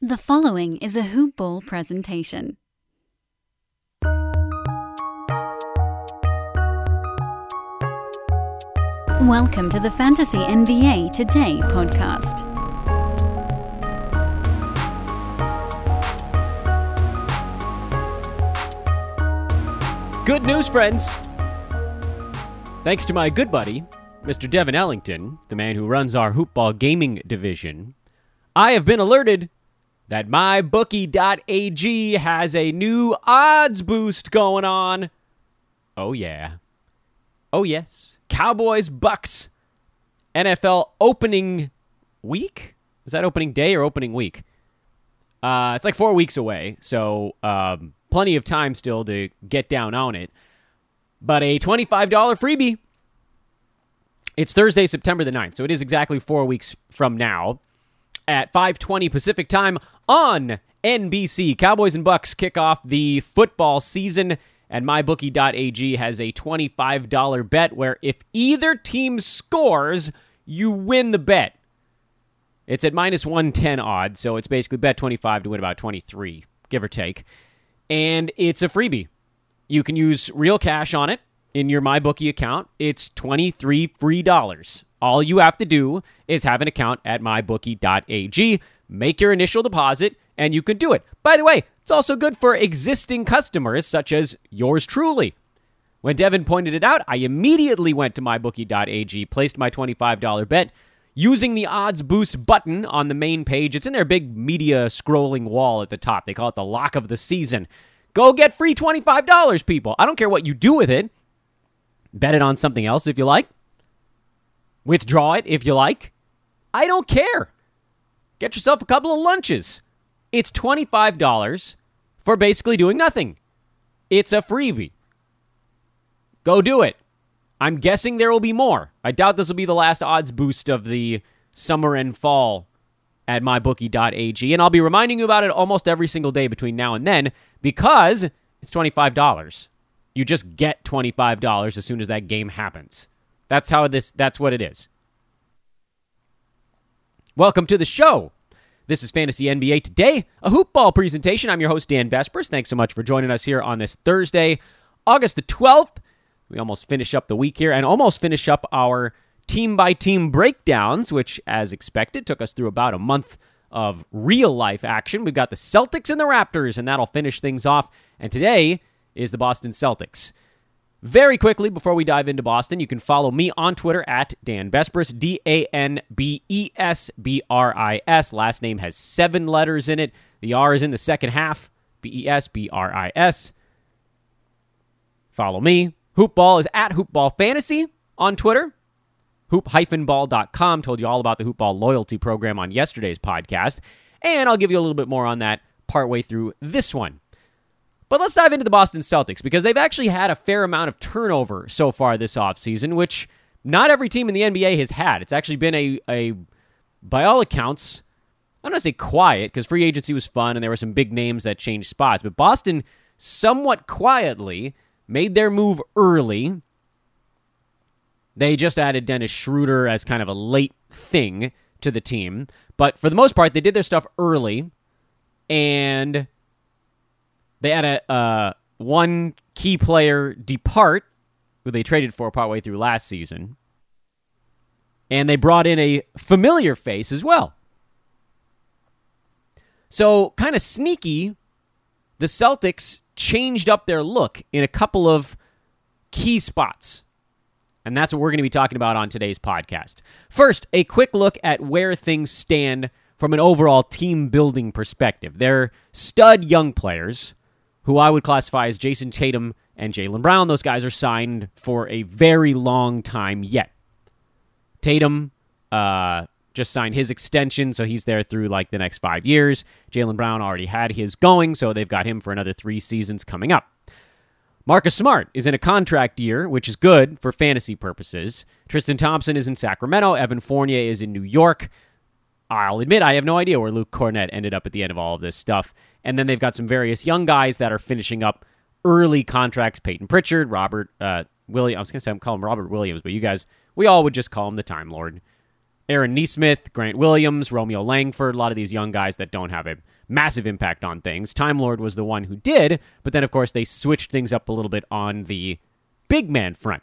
The following is a Hoop Ball presentation. Welcome to the Fantasy NBA Today podcast. Good news, friends! Thanks to my good buddy, Mr. Devin Ellington, the man who runs our hoopball gaming division, I have been alerted that mybookie.ag has a new odds boost going on. Oh, yeah. Oh, yes. Cowboys, Bucks, NFL opening week? Is that opening day or opening week? Uh, it's like four weeks away, so um, plenty of time still to get down on it. But a $25 freebie. It's Thursday, September the 9th, so it is exactly four weeks from now at 5:20 Pacific time on NBC. Cowboys and Bucks kick off the football season and mybookie.ag has a $25 bet where if either team scores, you win the bet. It's at minus 110 odds, so it's basically bet 25 to win about 23, give or take. And it's a freebie. You can use real cash on it in your MyBookie account. It's 23 free dollars. All you have to do is have an account at mybookie.ag, make your initial deposit, and you can do it. By the way, it's also good for existing customers such as yours truly. When Devin pointed it out, I immediately went to mybookie.ag, placed my $25 bet using the odds boost button on the main page. It's in their big media scrolling wall at the top. They call it the lock of the season. Go get free $25, people. I don't care what you do with it. Bet it on something else if you like. Withdraw it if you like. I don't care. Get yourself a couple of lunches. It's $25 for basically doing nothing. It's a freebie. Go do it. I'm guessing there will be more. I doubt this will be the last odds boost of the summer and fall at mybookie.ag. And I'll be reminding you about it almost every single day between now and then because it's $25. You just get $25 as soon as that game happens. That's how this that's what it is. Welcome to the show. This is Fantasy NBA Today, a hoopball presentation. I'm your host Dan Besbris. Thanks so much for joining us here on this Thursday, August the 12th. We almost finish up the week here and almost finish up our team by team breakdowns, which, as expected, took us through about a month of real life action. We've got the Celtics and the Raptors, and that'll finish things off. And today is the Boston Celtics. Very quickly, before we dive into Boston, you can follow me on Twitter at Dan Besbris, D A N B E S B R I S. Last name has seven letters in it. The R is in the second half. B E S B R I S. Follow me. Hoopball is at Hoopball Fantasy on Twitter. Hoop-ball.com told you all about the Hoopball loyalty program on yesterday's podcast. And I'll give you a little bit more on that partway through this one. But let's dive into the Boston Celtics because they've actually had a fair amount of turnover so far this offseason, which not every team in the NBA has had. It's actually been a, a by all accounts, I'm going to say quiet because free agency was fun and there were some big names that changed spots. But Boston somewhat quietly made their move early. They just added Dennis Schroeder as kind of a late thing to the team. But for the most part, they did their stuff early. And they had a uh, one key player depart, who they traded for partway through last season, and they brought in a familiar face as well. So, kind of sneaky, the Celtics changed up their look in a couple of key spots. And that's what we're going to be talking about on today's podcast. First, a quick look at where things stand from an overall team building perspective. They're stud young players who I would classify as Jayson Tatum and Jaylen Brown. Those guys are signed for a very long time yet. Tatum uh, just signed his extension, so he's there through like the next five years. Jaylen Brown already had his going, so they've got him for another three seasons coming up. Marcus Smart is in a contract year, which is good for fantasy purposes. Tristan Thompson is in Sacramento. Evan Fournier is in New York. I'll admit I have no idea where Luke Kornet ended up at the end of all of this stuff. And then they've got some various young guys that are finishing up early contracts. Payton Pritchard, Robert uh, Williams. I was going to say I'm calling him Robert Williams, but you guys, we all would just call him the Time Lord. Aaron Nesmith, Grant Williams, Romeo Langford, a lot of these young guys that don't have a massive impact on things. Time Lord was the one who did, but then, of course, they switched things up a little bit on the big man front.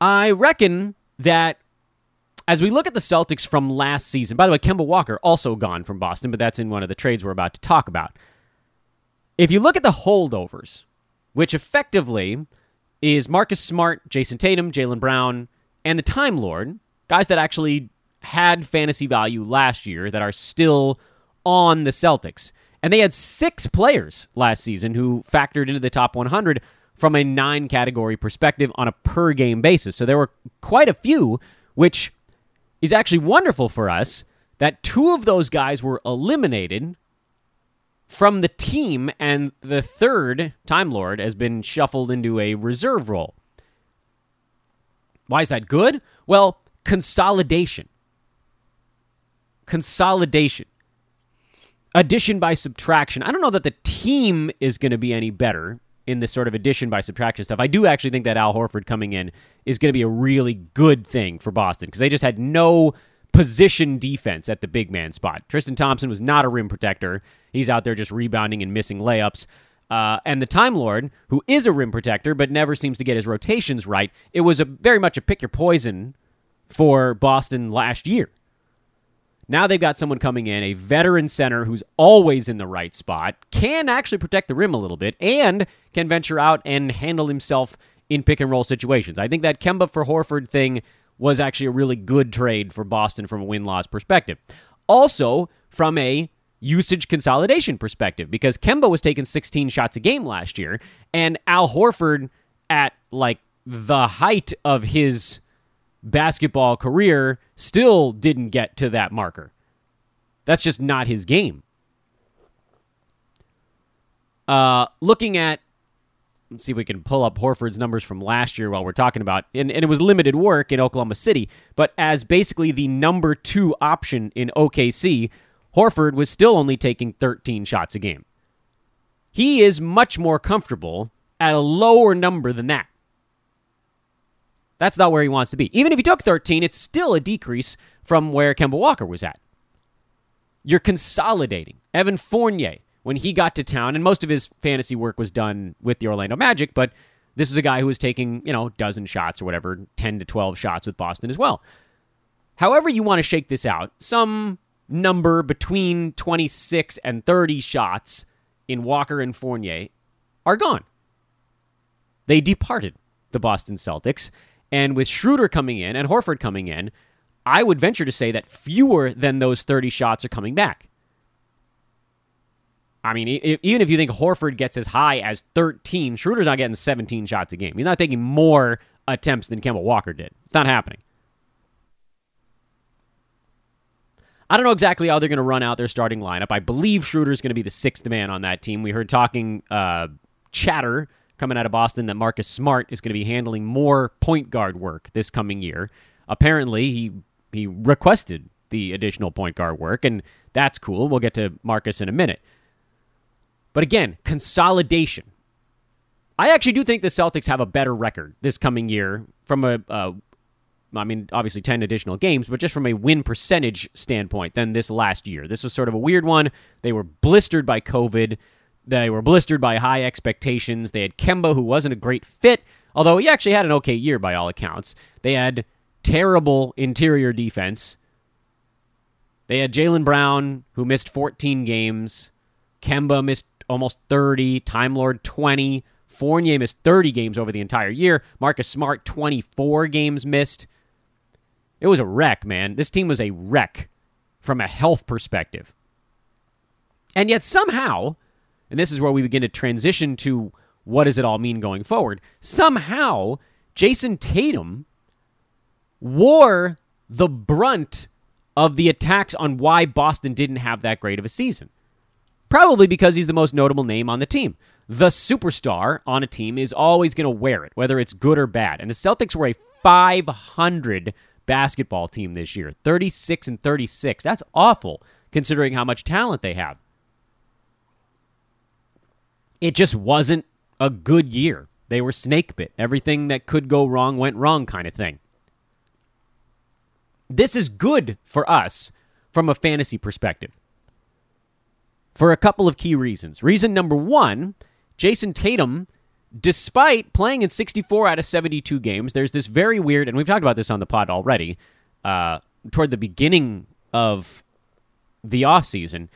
I reckon that as we look at the Celtics from last season, by the way, Kemba Walker also gone from Boston, but that's in one of the trades we're about to talk about. If you look at the holdovers, which effectively is Marcus Smart, Jayson Tatum, Jaylen Brown, and the Time Lord, guys that actually had fantasy value last year that are still on the Celtics. And they had six players last season who factored into the top 100 from a nine category perspective on a per game basis. So there were quite a few, which is actually wonderful for us that two of those guys were eliminated from the team, and the third, Time Lord, has been shuffled into a reserve role. Why is that good? Well, consolidation. Consolidation. Addition by subtraction. I don't know that the team is going to be any better in this sort of addition by subtraction stuff. I do actually think that Al Horford coming in is going to be a really good thing for Boston because they just had no position defense at the big man spot. Tristan Thompson was not a rim protector. He's out there just rebounding and missing layups. Uh, and the Time Lord, who is a rim protector but never seems to get his rotations right, it was a very much a pick your poison for Boston last year. Now they've got someone coming in, a veteran center who's always in the right spot, can actually protect the rim a little bit, and can venture out and handle himself in pick and roll situations. I think that Kemba for Horford thing was actually a really good trade for Boston from a win loss perspective. Also, from a usage consolidation perspective, because Kemba was taking 16 shots a game last year, and Al Horford at like the height of his basketball career still didn't get to that marker. That's just not his game. Uh, looking at, let's see if we can pull up Horford's numbers from last year while we're talking about, and, and it was limited work in Oklahoma City, but as basically the number two option in OKC, Horford was still only taking 13 shots a game. He is much more comfortable at a lower number than that. That's not where he wants to be. Even if he took 13, it's still a decrease from where Kemba Walker was at. You're consolidating. Evan Fournier, when he got to town, and most of his fantasy work was done with the Orlando Magic, but this is a guy who was taking, you know, a dozen shots or whatever, 10 to 12 shots with Boston as well. However, you want to shake this out, some number between 26 and 30 shots in Walker and Fournier are gone. They departed the Boston Celtics. And with Schroeder coming in and Horford coming in, I would venture to say that fewer than those 30 shots are coming back. I mean, even if you think Horford gets as high as 13, Schroeder's not getting 17 shots a game. He's not taking more attempts than Kemba Walker did. It's not happening. I don't know exactly how they're going to run out their starting lineup. I believe Schroeder's going to be the sixth man on that team. We heard talking uh, chatter coming out of Boston that Marcus Smart is going to be handling more point guard work this coming year. Apparently, he he requested the additional point guard work, and that's cool. We'll get to Marcus in a minute. But again, consolidation. I actually do think the Celtics have a better record this coming year from a, uh, I mean, obviously 10 additional games, but just from a win percentage standpoint than this last year. This was sort of a weird one. They were blistered by COVID. They were blistered by high expectations. They had Kemba, who wasn't a great fit, although he actually had an okay year by all accounts. They had terrible interior defense. They had Jaylen Brown, who missed 14 games. Kemba missed almost 30. Time Lord, 20. Fournier missed 30 games over the entire year. Marcus Smart, 24 games missed. It was a wreck, man. This team was a wreck from a health perspective. And yet, somehow, and this is where we begin to transition to what does it all mean going forward. Somehow, Jayson Tatum wore the brunt of the attacks on why Boston didn't have that great of a season. Probably because he's the most notable name on the team. The superstar on a team is always going to wear it, whether it's good or bad. And the Celtics were a 500 basketball team this year 36 and 36. That's awful considering how much talent they have it just wasn't a good year. They were snake bit. Everything that could go wrong went wrong, kind of thing. This is good for us from a fantasy perspective for a couple of key reasons. Reason number one Jayson Tatum, despite playing in 64 out of 72 games, there's this very weird, and we've talked about this on the pod already, uh, toward the beginning of the offseason.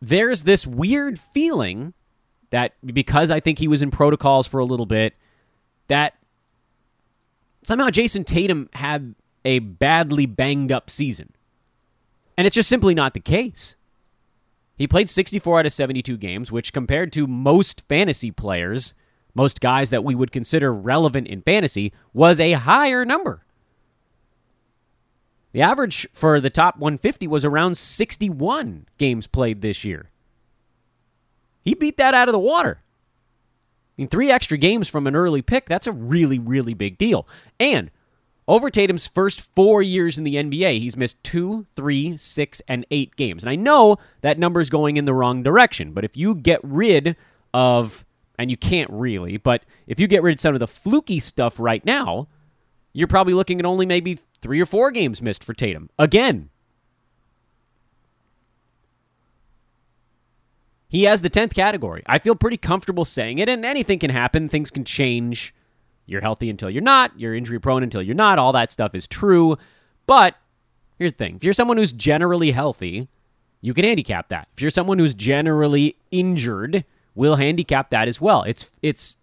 There's this weird feeling that because I think he was in protocols for a little bit, that somehow Jayson Tatum had a badly banged up season. And it's just simply not the case. He played 64 out of 72 games, which compared to most fantasy players, most guys that we would consider relevant in fantasy, was a higher number. The average for the top 150 was around 61 games played this year. He beat that out of the water. I mean, three extra games from an early pick, that's a really, really big deal. And over Tatum's first four years in the NBA, he's missed two, three, six, and eight games. And I know that number is going in the wrong direction, but if you get rid of, and you can't really, but if you get rid of some of the fluky stuff right now, you're probably looking at only maybe three or four games missed for Tatum. Again. He has the 10th category. I feel pretty comfortable saying it, and anything can happen. Things can change you're healthy until you're not. You're injury prone until you're not. All that stuff is true. But here's the thing if you're someone who's generally healthy, you can handicap that. If you're someone who's generally injured, we'll handicap that as well. It's it's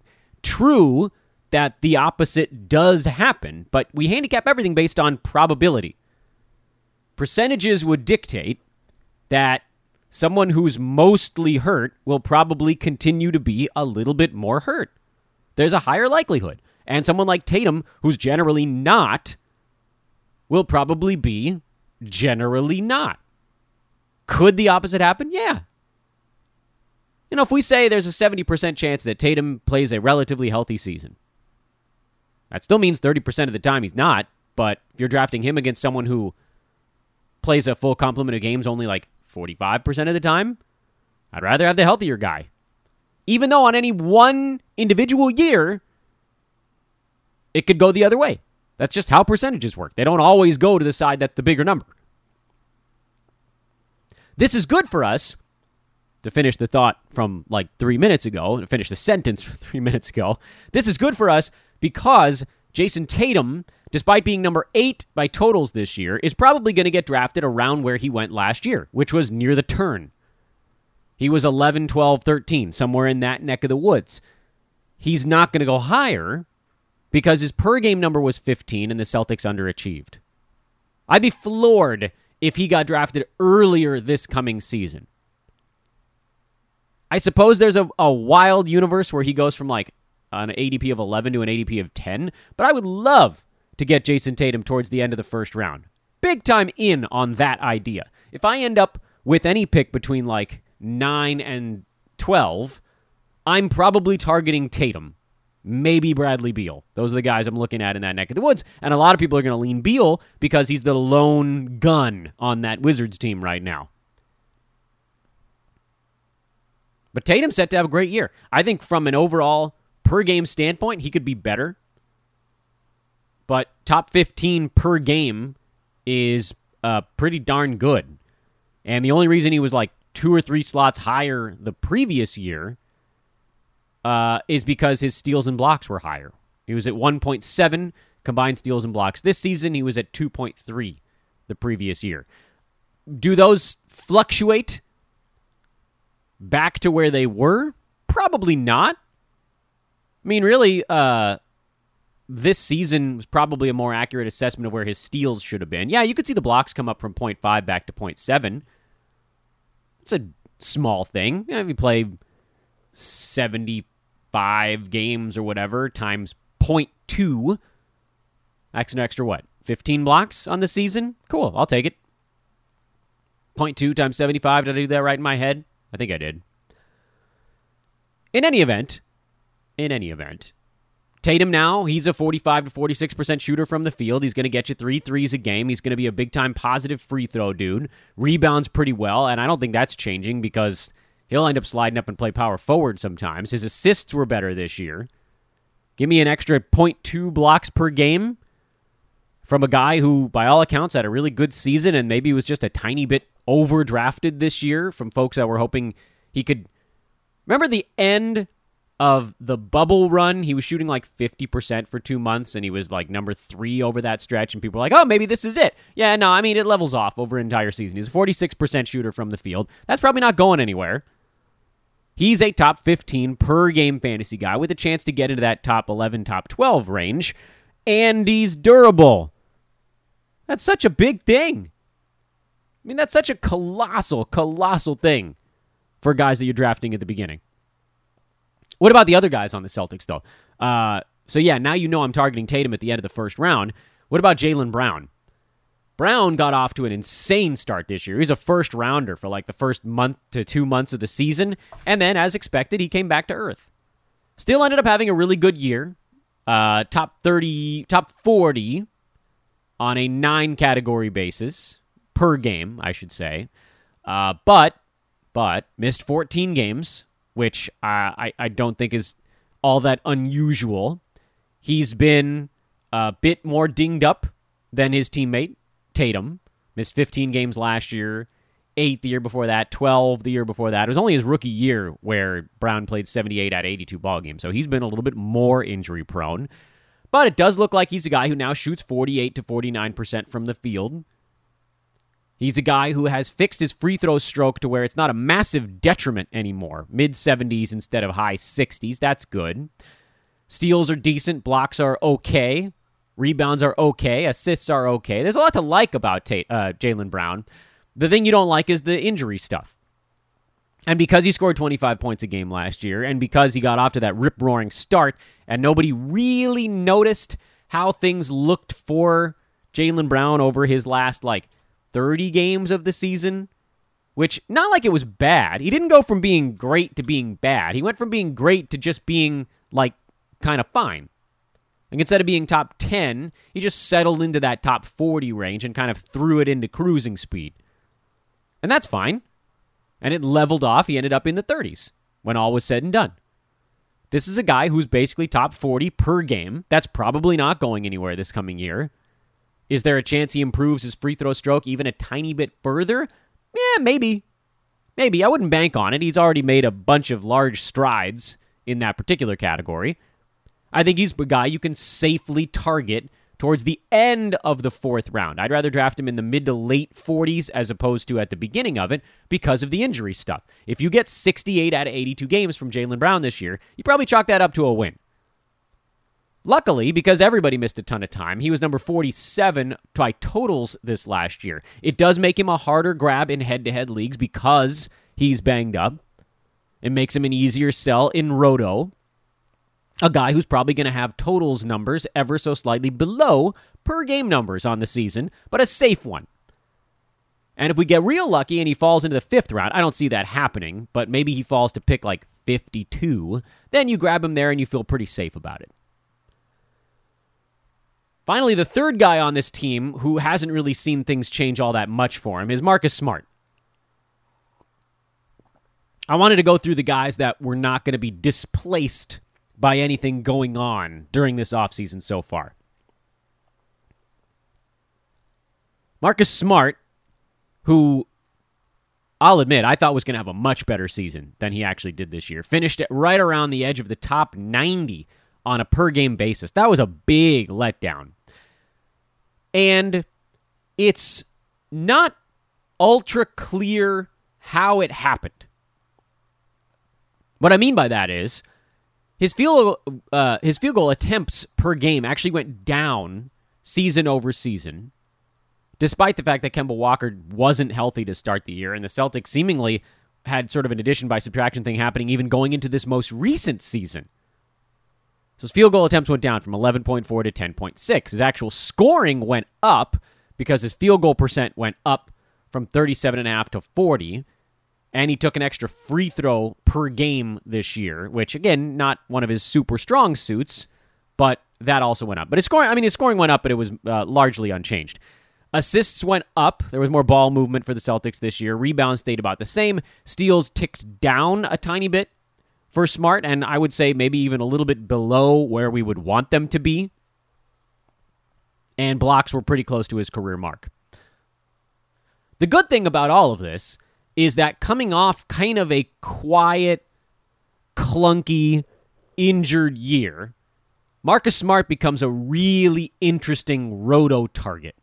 true that the opposite does happen, but we handicap everything based on probability. Percentages would dictate that someone who's mostly hurt will probably continue to be a little bit more hurt. There's a higher likelihood. And someone like Tatum, who's generally not, will probably be generally not. Could the opposite happen? Yeah. You know, if we say there's a 70% chance that Tatum plays a relatively healthy season, that still means 30% of the time he's not. But if you're drafting him against someone who plays a full complement of games only like 45% of the time, I'd rather have the healthier guy. Even though on any one individual year, it could go the other way. That's just how percentages work. They don't always go to the side that's the bigger number. This is good for us. To finish the thought from like three minutes ago, to finish the sentence from three minutes ago, this is good for us because Jayson Tatum, despite being number eight by totals this year, is probably going to get drafted around where he went last year, which was near the turn. He was 11, 12, 13, somewhere in that neck of the woods. He's not going to go higher because his per game number was 15 and the Celtics underachieved. I'd be floored if he got drafted earlier this coming season. I suppose there's a, a wild universe where he goes from like an ADP of 11 to an ADP of 10, but I would love to get Jayson Tatum towards the end of the first round. Big time in on that idea. If I end up with any pick between like 9 and 12, I'm probably targeting Tatum maybe Bradley Beal. Those are the guys I'm looking at in that neck of the woods. And a lot of people are going to lean Beal because he's the lone gun on that Wizards team right now. But Tatum's set to have a great year. I think from an overall per game standpoint, he could be better. But top 15 per game is uh, pretty darn good. And the only reason he was like two or three slots higher the previous year uh, is because his steals and blocks were higher. He was at 1.7 combined steals and blocks this season. He was at 2.3 the previous year. Do those fluctuate back to where they were? Probably not. I mean, really, uh, this season was probably a more accurate assessment of where his steals should have been. Yeah, you could see the blocks come up from 0.5 back to 0.7. It's a small thing. if you play 75 games or whatever times 0.2. That's an extra what? 15 blocks on the season? Cool, I'll take it. 0.2 times 75. Did I do that right in my head? I think I did. In any event, in any event, Tatum now, he's a 45 to 46% shooter from the field. He's going to get you three threes a game. He's going to be a big time positive free throw dude. Rebounds pretty well, and I don't think that's changing because He'll end up sliding up and play power forward sometimes. His assists were better this year. Give me an extra 0.2 blocks per game. from a guy who, by all accounts, had a really good season and maybe was just a tiny bit overdrafted this year from folks that were hoping he could. Remember the end of the bubble run? He was shooting like 50% for two months and he was like number three over that stretch. And people were like, oh, maybe this is it. Yeah, no, I mean, it levels off over an entire season. He's a 46% shooter from the field. That's probably not going anywhere. He's a top 15 per game fantasy guy with a chance to get into that top 11, top 12 range. And he's durable. That's such a big thing. I mean, that's such a colossal, colossal thing for guys that you're drafting at the beginning. What about the other guys on the Celtics, though? Uh, so, yeah, now you know I'm targeting Tatum at the end of the first round. What about Jaylen Brown? Brown got off to an insane start this year. He's a first rounder for like the first month to two months of the season. And then, as expected, he came back to earth. Still ended up having a really good year. Uh, top 30, top 40 on a nine category basis per game, I should say. Uh, but but missed 14 games, which I, I, I don't think is all that unusual. He's been a bit more dinged up than his teammate Tatum. Missed 15 games last year, eight the year before that, 12 the year before that. It was only his rookie year where Brown played 78 out of 82 ball games, so he's been a little bit more injury prone. But it does look like he's a guy who now shoots 48 to 49% from the field. He's a guy who has fixed his free throw stroke to where it's not a massive detriment anymore. Mid 70s instead of high 60s. That's good. Steals are decent. Blocks are okay. Rebounds are okay. Assists are okay. There's a lot to like about Tate, uh, Jaylen Brown. The thing you don't like is the injury stuff. And because he scored 25 points a game last year, and because he got off to that rip roaring start, and nobody really noticed how things looked for Jaylen Brown over his last like 30 games of the season, which not like it was bad. He didn't go from being great to being bad. He went from being great to just being like kind of fine. Like instead of being top 10, he just settled into that top 40 range and kind of threw it into cruising speed. And that's fine and it leveled off. He ended up in the 30s when all was said and done. This is a guy who's basically top 40 per game. That's probably not going anywhere this coming year. Is there a chance he improves his free throw stroke even a tiny bit further? Yeah, maybe. Maybe. I wouldn't bank on it. He's already made a bunch of large strides in that particular category. I think he's a guy you can safely target towards the end of the fourth round. I'd rather draft him in the mid to late 40s as opposed to at the beginning of it because of the injury stuff. If you get 68 out of 82 games from Jaylen Brown this year, you probably chalk that up to a win. Luckily, because everybody missed a ton of time, he was number 47 by totals this last year. It does make him a harder grab in head to head leagues because he's banged up. It makes him an easier sell in Roto a guy who's probably going to have totals numbers ever so slightly below per game numbers on the season, but a safe one. And if we get real lucky and he falls into the fifth round, I don't see that happening, but maybe he falls to pick like 52, then you grab him there and you feel pretty safe about it. Finally, the third guy on this team who hasn't really seen things change all that much for him is Marcus Smart. I wanted to go through the guys that were not going to be displaced by anything going on during this offseason so far. Marcus Smart, who I'll admit I thought was going to have a much better season than he actually did this year, finished right around the edge of the top 90 on a per game basis. That was a big letdown. And it's not ultra clear how it happened. What I mean by that is his field uh, his field goal attempts per game actually went down season over season, despite the fact that Kemba Walker wasn't healthy to start the year, and the Celtics seemingly had sort of an addition by subtraction thing happening even going into this most recent season. So his field goal attempts went down from 11.4 to 10.6. His actual scoring went up because his field goal percent went up from 37.5 to 40 and he took an extra free throw per game this year, which again, not one of his super strong suits, but that also went up. But his scoring, I mean, his scoring went up, but it was uh, largely unchanged. Assists went up. There was more ball movement for the Celtics this year. Rebounds stayed about the same. Steals ticked down a tiny bit for Smart, and I would say maybe even a little bit below where we would want them to be. and blocks were pretty close to his career mark. The good thing about all of this is that coming off kind of a quiet, clunky, injured year, Marcus Smart becomes a really interesting roto target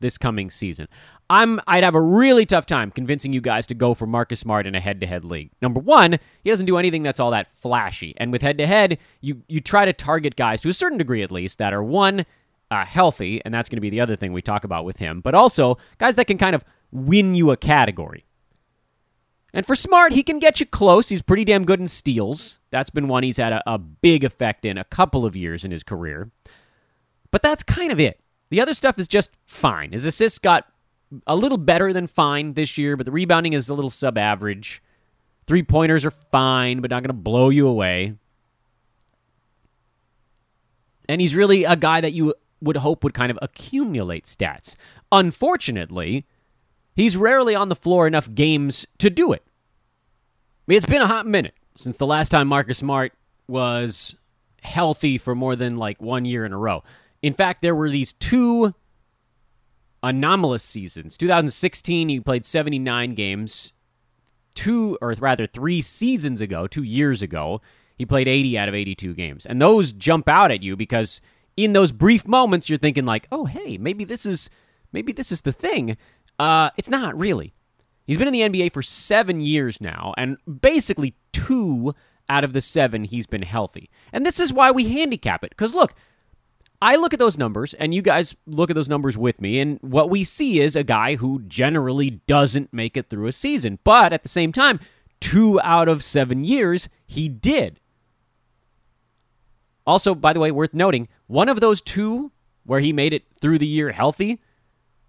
this coming season. I'm I'd have a really tough time convincing you guys to go for Marcus Smart in a head-to-head league. Number 1, he doesn't do anything that's all that flashy. And with head-to-head, you you try to target guys to a certain degree at least that are one uh, healthy, and that's going to be the other thing we talk about with him, but also guys that can kind of win you a category. And for Smart, he can get you close. He's pretty damn good in steals. That's been one he's had a, a big effect in a couple of years in his career. But that's kind of it. The other stuff is just fine. His assists got a little better than fine this year, but the rebounding is a little sub average. Three pointers are fine, but not going to blow you away. And he's really a guy that you would hope would kind of accumulate stats. Unfortunately, he's rarely on the floor enough games to do it. I mean, it's been a hot minute since the last time Marcus Smart was healthy for more than like one year in a row. In fact, there were these two anomalous seasons. 2016, he played 79 games. Two, or rather, three seasons ago, two years ago, he played 80 out of 82 games. And those jump out at you because in those brief moments, you're thinking, like, oh, hey, maybe this is. Maybe this is the thing. Uh, it's not really. He's been in the NBA for seven years now, and basically two out of the seven he's been healthy. And this is why we handicap it. Because look, I look at those numbers, and you guys look at those numbers with me, and what we see is a guy who generally doesn't make it through a season. But at the same time, two out of seven years, he did. Also, by the way, worth noting, one of those two where he made it through the year healthy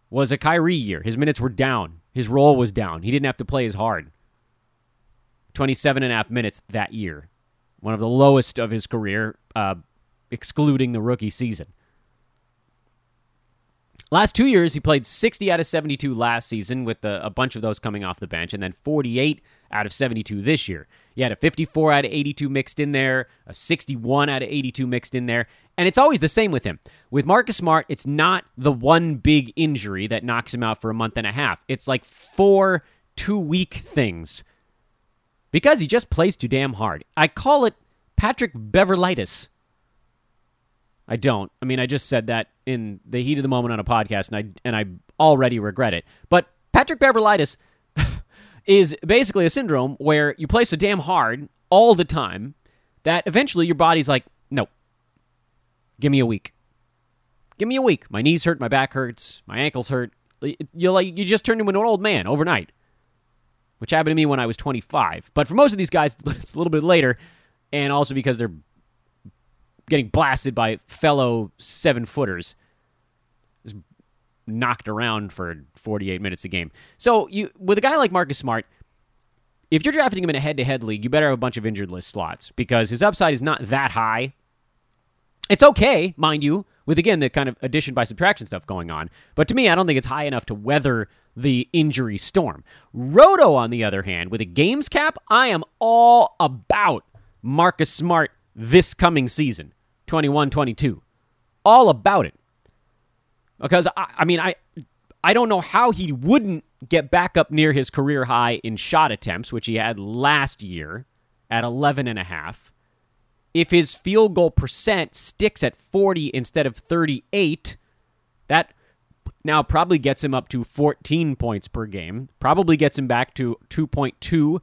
was a Kyrie year. His minutes were down, his role was down. He didn't have to play as hard. 27 and a half minutes that year. One of the lowest of his career. Uh, excluding the rookie season. Last two years, he played 60 out of 72 last season, with a, a, bunch of those coming off the bench, and then 48 out of 72 this year. He had a 54 out of 82 mixed in there, a 61 out of 82 mixed in there, and it's always the same with him. With Marcus Smart, it's not the one big injury that knocks him out for a month and a half. It's like four two week things because he just plays too damn hard. I call it Patrick Beverlitis. I don't. I mean, I just said that in the heat of the moment on a podcast, and I and I already regret it. But Patrick Beverlitis is basically a syndrome where you play so damn hard all the time that eventually your body's like, no, give me a week. Give me a week. My knees hurt, my back hurts, my ankles hurt. You like you just turned into an old man overnight, which happened to me when I was 25. But for most of these guys, it's a little bit later, and also because they're getting blasted by fellow seven footers. Knocked around for 48 minutes a game. So you with a guy like Marcus Smart, if you're drafting him in a head-to-head league, you better have a bunch of injured list slots because his upside is not that high. It's okay, mind you, with again the kind of addition by subtraction stuff going on. But to me, I don't think it's high enough to weather the injury storm. Roto, on the other hand, with a games cap, I am all about Marcus Smart this coming season. 21 22. All about it. Because, I, I mean, I, I don't know how he wouldn't get back up near his career high in shot attempts, which he had last year at 11 and a half. If his field goal percent sticks at 40 instead of 38, that now probably gets him up to 14 points per game, probably gets him back to 2.2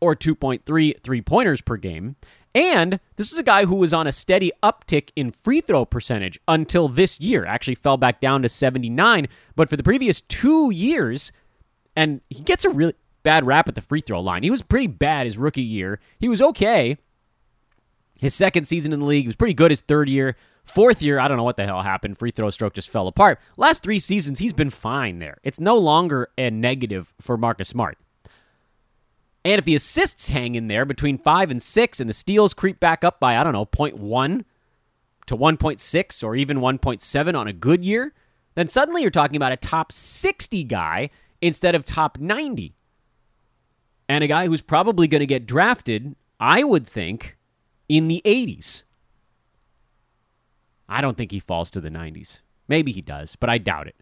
or 2.3 three pointers per game. And this is a guy who was on a steady uptick in free throw percentage until this year. Actually, fell back down to 79. But for the previous two years, and he gets a really bad rap at the free throw line. He was pretty bad his rookie year. He was okay. His second season in the league was pretty good his third year. Fourth year, I don't know what the hell happened. Free throw stroke just fell apart. Last three seasons, he's been fine there. It's no longer a negative for Marcus Smart. And if the assists hang in there between five and six, and the steals creep back up by, I don't know, 0.1 to 1.6 or even 1.7 on a good year, then suddenly you're talking about a top 60 guy instead of top 90. And a guy who's probably going to get drafted, I would think, in the 80s. I don't think he falls to the 90s. Maybe he does, but I doubt it.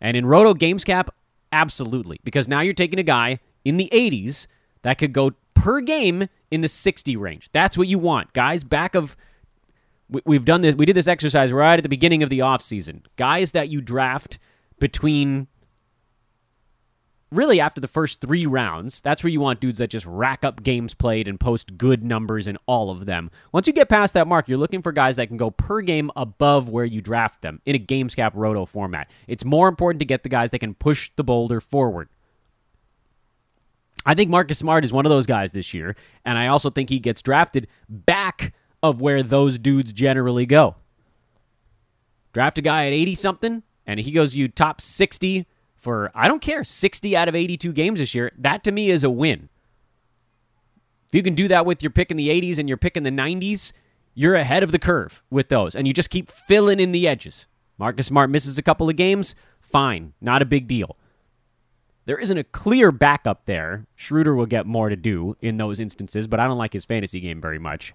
And in Roto Games Cap, absolutely. Because now you're taking a guy in the 80s that could go per game in the 60 range. That's what you want. Guys back of we've done this we did this exercise right at the beginning of the offseason. Guys that you draft between really after the first three rounds, that's where you want dudes that just rack up games played and post good numbers in all of them. Once you get past that mark, you're looking for guys that can go per game above where you draft them in a GamesCap Roto format. It's more important to get the guys that can push the boulder forward. I think Marcus Smart is one of those guys this year, and I also think he gets drafted back of where those dudes generally go. Draft a guy at 80 something, and he goes you top 60 for, I don't care, 60 out of 82 games this year. That to me is a win. If you can do that with your pick in the 80s and your pick in the 90s, you're ahead of the curve with those, and you just keep filling in the edges. Marcus Smart misses a couple of games, fine, not a big deal. There isn't a clear backup there. Schroeder will get more to do in those instances, but I don't like his fantasy game very much.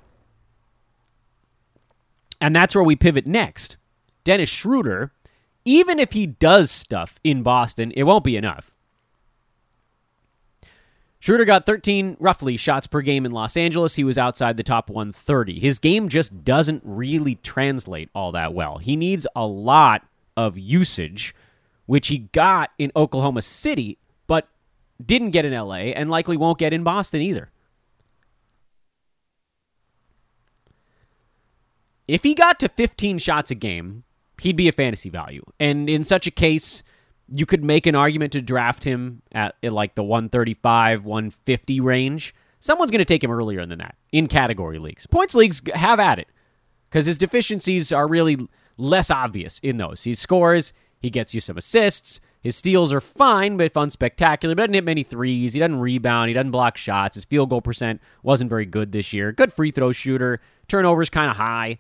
And that's where we pivot next. Dennis Schroeder, even if he does stuff in Boston, it won't be enough. Schroeder got 13 roughly shots per game in Los Angeles. He was outside the top 130. His game just doesn't really translate all that well. He needs a lot of usage, which he got in Oklahoma City didn't get in LA, and likely won't get in Boston either. If he got to 15 shots a game, he'd be a fantasy value. And in such a case, you could make an argument to draft him at, like the 135, 150 range. Someone's going to take him earlier than that in category leagues. Points leagues have at it because his deficiencies are really less obvious in those. He scores, he gets you some assists, his steals are fine, but unspectacular. But doesn't hit many threes. He doesn't rebound. He doesn't block shots. His field goal percent wasn't very good this year. Good free throw shooter. Turnovers kind of high.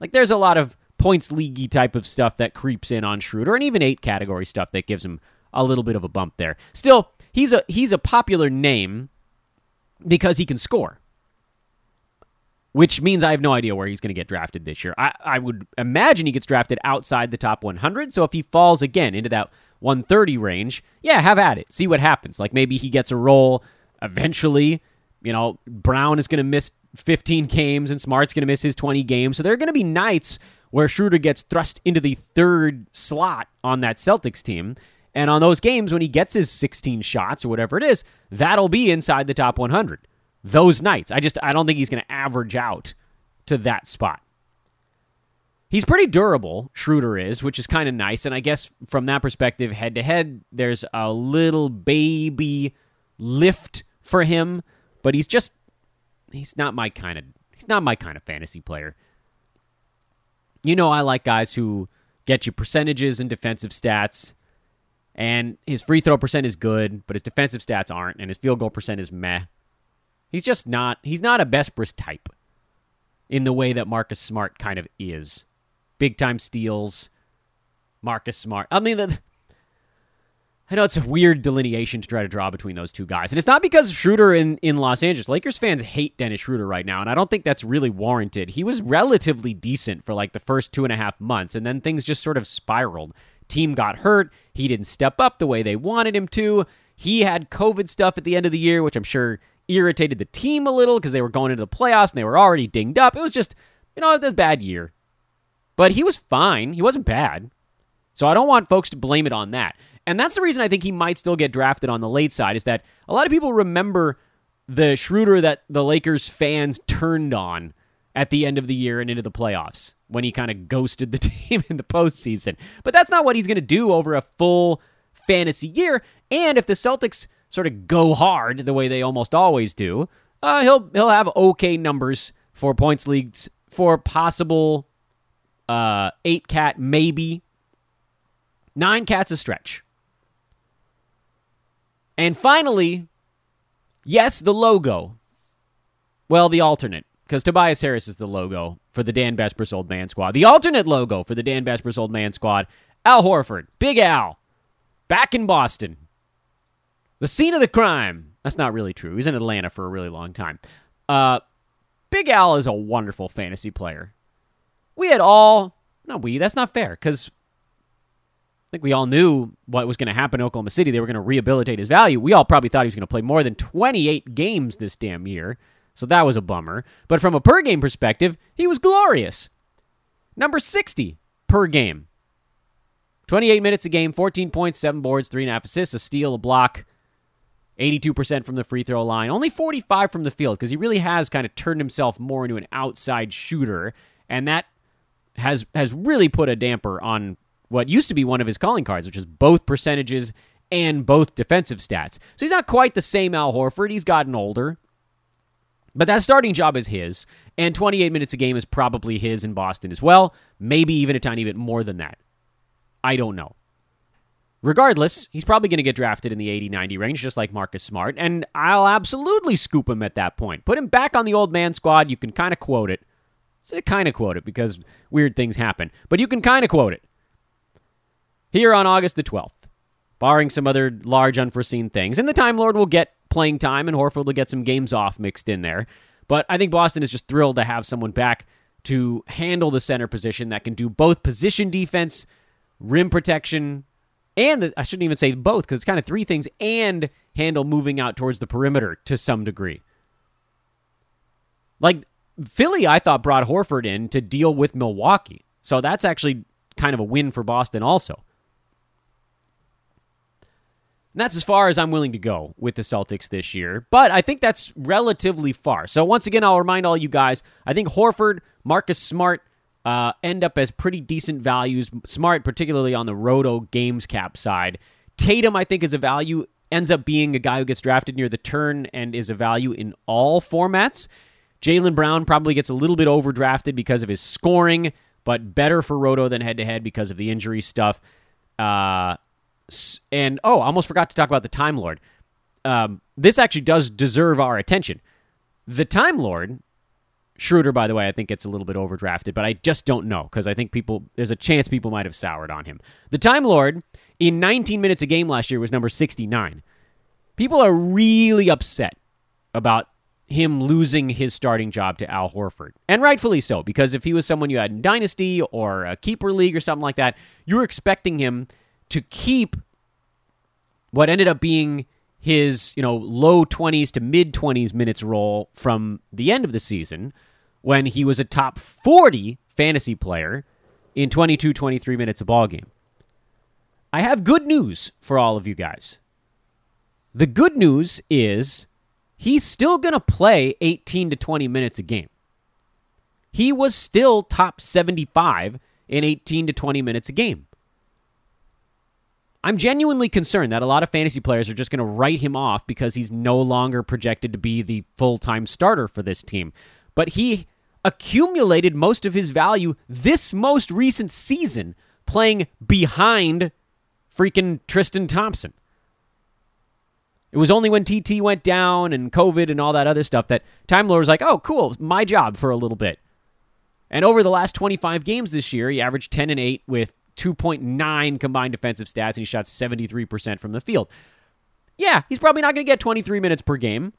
Like there's a lot of points leaguey type of stuff that creeps in on Schroeder, and even eight category stuff that gives him a little bit of a bump there. Still, he's a he's a popular name because he can score which means I have no idea where he's going to get drafted this year. I, I would imagine he gets drafted outside the top 100. So if he falls again into that 130 range, yeah, have at it. See what happens. Like maybe he gets a role eventually. You know, Brown is going to miss 15 games and Smart's going to miss his 20 games. So there are going to be nights where Schroeder gets thrust into the third slot on that Celtics team. And on those games, when he gets his 16 shots or whatever it is, that'll be inside the top 100. Those nights. I just, I don't think he's going to average out to that spot. He's pretty durable, Schroeder is, which is kind of nice. And I guess from that perspective, head to head, there's a little baby lift for him, but he's just he's not my kind of he's not my kind of fantasy player. You know, I like guys who get you percentages and defensive stats, and his free throw percent is good, but his defensive stats aren't, and his field goal percent is meh. He's just not he's not a Besbris type in the way that Marcus Smart kind of is big time steals. Marcus Smart. I mean, the, I know it's a weird delineation to try to draw between those two guys. And it's not because Schroeder in, in Los Angeles. Lakers fans hate Dennis Schroeder right now, and I don't think that's really warranted. He was relatively decent for like the first two and a half months, and then things just sort of spiraled. Team got hurt. He didn't step up the way they wanted him to. He had COVID stuff at the end of the year, which I'm sure irritated the team a little because they were going into the playoffs and they were already dinged up. It was just, you know, a bad year. But he was fine. He wasn't bad. So I don't want folks to blame it on that. And that's the reason I think he might still get drafted on the late side is that a lot of people remember the Schroeder that the Lakers fans turned on at the end of the year and into the playoffs when he kind of ghosted the team in the postseason. But that's not what he's going to do over a full fantasy year. And if the Celtics sort of go hard the way they almost always do, uh, he'll he'll have okay numbers for points leagues for possible uh, eight cat, maybe. Nine cats a stretch. And finally, yes, the logo. Well, the alternate, because Tobias Harris is the logo for the Dan Besbris Old Man Squad. The alternate logo for the Dan Besbris Old Man Squad, Al Horford, Big Al, back in Boston. The scene of the crime. That's not really true. He's in Atlanta for a really long time. Uh, Big Al is a wonderful fantasy player we had all not we. That's not fair because I think we all knew what was going to happen in Oklahoma City. They were going to rehabilitate his value. We all probably thought he was going to play more than 28 games this damn year. So that was a bummer. But from a per game perspective, he was glorious. Number 60 per game. 28 minutes a game, 14 points, 7 boards, 3.5 assists, a steal, a block, 82% from the free throw line, only 45 from the field because he really has kind of turned himself more into an outside shooter. And that has has really put a damper on what used to be one of his calling cards, which is both percentages and both defensive stats. So he's not quite the same Al Horford. He's gotten older. But that starting job is his, and 28 minutes a game is probably his in Boston as well, maybe even a tiny bit more than that. I don't know. Regardless, he's probably going to get drafted in the 80 90 range, just like Marcus Smart, and I'll absolutely scoop him at that point. Put him back on the old man squad. You can kind of quote it. So kind of quote it because weird things happen, but you can kind of quote it here on August the 12th, barring some other large unforeseen things. And the Time Lord will get playing time, and Horford will get some games off mixed in there. But I think Boston is just thrilled to have someone back to handle the center position that can do both position defense, rim protection, and the, I shouldn't even say both because it's kind of three things, and handle moving out towards the perimeter to some degree. Like Philly, I thought brought Horford in to deal with Milwaukee. So that's actually kind of a win for Boston also. And that's as far as I'm willing to go with the Celtics this year. But I think that's relatively far. So once again, I'll remind all you guys I think Horford, Marcus Smart uh, end up as pretty decent values. Smart, particularly on the Roto games cap side. Tatum, I think, is a value, ends up being a guy who gets drafted near the turn and is a value in all formats. Jaylen Brown probably gets a little bit overdrafted because of his scoring, but better for Roto than head to head because of the injury stuff. Uh, and oh, I almost forgot to talk about the Time Lord. Um, this actually does deserve our attention. The Time Lord, Schroeder, by the way, I think gets a little bit overdrafted, but I just don't know because I think people there's a chance people might have soured on him. The Time Lord in 19 minutes a game last year was number 69. People are really upset about him losing his starting job to Al Horford. And rightfully so, because if he was someone you had in Dynasty or a keeper league or something like that, you were expecting him to keep what ended up being his, you know, low 20s to mid 20s minutes role from the end of the season when he was a top 40 fantasy player in 22 23 minutes a ball game. I have good news for all of you guys. The good news is he's still going to play 18 to 20 minutes a game. He was still top 75 in 18 to 20 minutes a game. I'm genuinely concerned that a lot of fantasy players are just going to write him off because he's no longer projected to be the full time starter for this team. But he accumulated most of his value this most recent season playing behind freaking Tristan Thompson. It was only when TT went down and COVID and all that other stuff that Time Lord was like, oh, cool, my job for a little bit. And over the last 25 games this year, he averaged 10 and 8 with 2.9 combined defensive stats, and he shot 73% from the field. Yeah, he's probably not going to get 23 minutes per game.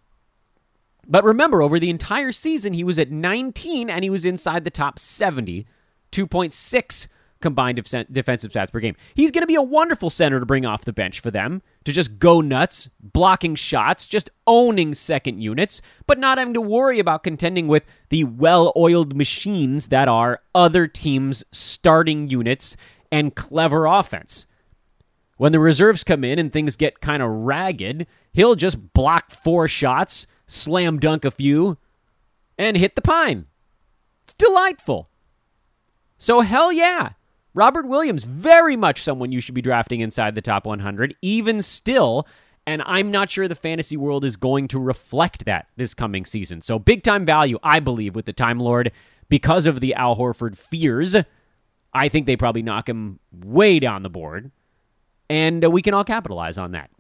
But remember, over the entire season, he was at 19 and he was inside the top 70, 2.6 combined defensive stats per game. He's going to be a wonderful center to bring off the bench for them to just go nuts, blocking shots, just owning second units, but not having to worry about contending with the well oiled machines that are other teams' starting units and clever offense. When the reserves come in and things get kind of ragged, he'll just block four shots, slam dunk a few, and hit the pine. It's delightful. So, hell yeah. Robert Williams, very much someone you should be drafting inside the top 100, even still. And I'm not sure the fantasy world is going to reflect that this coming season. So, big time value, I believe, with the Time Lord because of the Al Horford fears I think they probably knock him way down the board, and uh, we can all capitalize on that.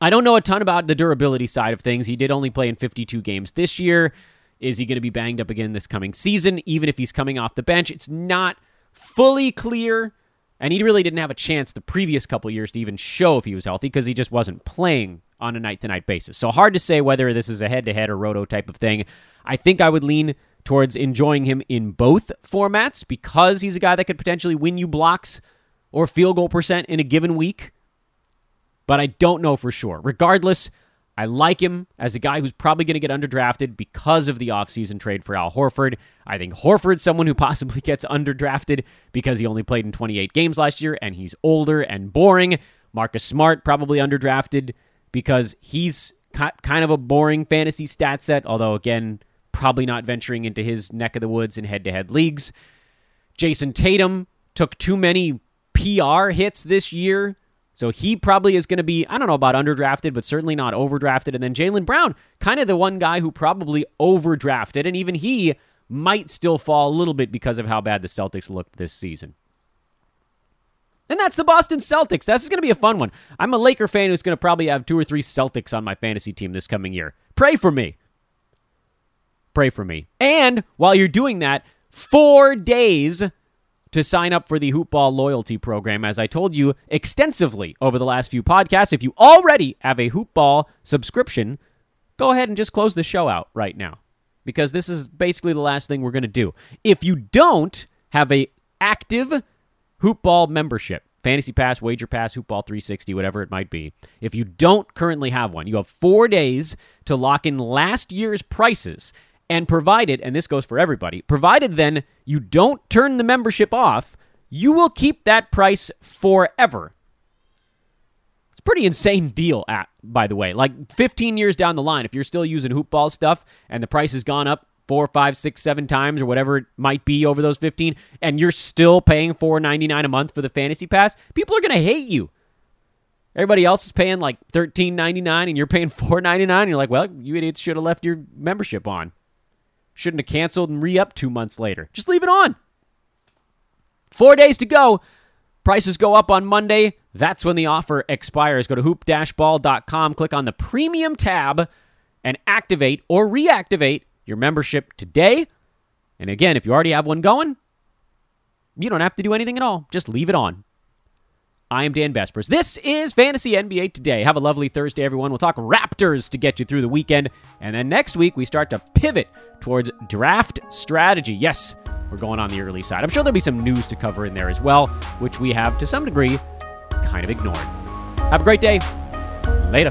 I don't know a ton about the durability side of things. He did only play in 52 games this year. Is he going to be banged up again this coming season, even if he's coming off the bench? It's not fully clear, and he really didn't have a chance the previous couple years to even show if he was healthy because he just wasn't playing on a night to night basis. So hard to say whether this is a head to head or roto type of thing. I think I would lean towards enjoying him in both formats because he's a guy that could potentially win you blocks or field goal percent in a given week. But I don't know for sure. Regardless, I like him as a guy who's probably going to get underdrafted because of the offseason trade for Al Horford. I think Horford's someone who possibly gets underdrafted because he only played in 28 games last year and he's older and boring. Marcus Smart probably underdrafted because he's kind of a boring fantasy stat set, although, again, probably not venturing into his neck of the woods in head to head leagues. Jayson Tatum took too many PR hits this year. So he probably is going to be, I don't know about underdrafted, but certainly not overdrafted. And then Jaylen Brown, kind of the one guy who probably overdrafted. And even he might still fall a little bit because of how bad the Celtics looked this season. And that's the Boston Celtics. That's going to be a fun one. I'm a Laker fan who's going to probably have two or three Celtics on my fantasy team this coming year. Pray for me. Pray for me. And while you're doing that, four days to sign up for the Hoopball loyalty program, as I told you extensively over the last few podcasts. If you already have a Hoopball subscription, go ahead and just close the show out right now because this is basically the last thing we're going to do. If you don't have a active Hoopball membership, Fantasy Pass, Wager Pass, Hoopball 360, whatever it might be. If you don't currently have one, you have four days to lock in last year's prices. And provided, and this goes for everybody, provided then you don't turn the membership off, you will keep that price forever. It's a pretty insane deal, at, by the way. Like 15 years down the line, if you're still using hoopball stuff and the price has gone up four, five, six, seven times or whatever it might be over those 15, and you're still paying $4.99 a month for the fantasy pass, people are going to hate you. Everybody else is paying like $13.99 and you're paying $4.99. And you're like, well, you idiots should have left your membership on. Shouldn't have canceled and re up two months later. Just leave it on. Four days to go. Prices go up on Monday. That's when the offer expires. Go to hoop-ball.com, click on the premium tab, and activate or reactivate your membership today. And again, if you already have one going, you don't have to do anything at all. Just leave it on. I am Dan Besbris. This is Fantasy NBA Today. Have a lovely Thursday, everyone. We'll talk Raptors to get you through the weekend. And then next week, we start to pivot towards draft strategy. Yes, we're going on the early side. I'm sure there'll be some news to cover in there as well, which we have to some degree kind of ignored. Have a great day. Later.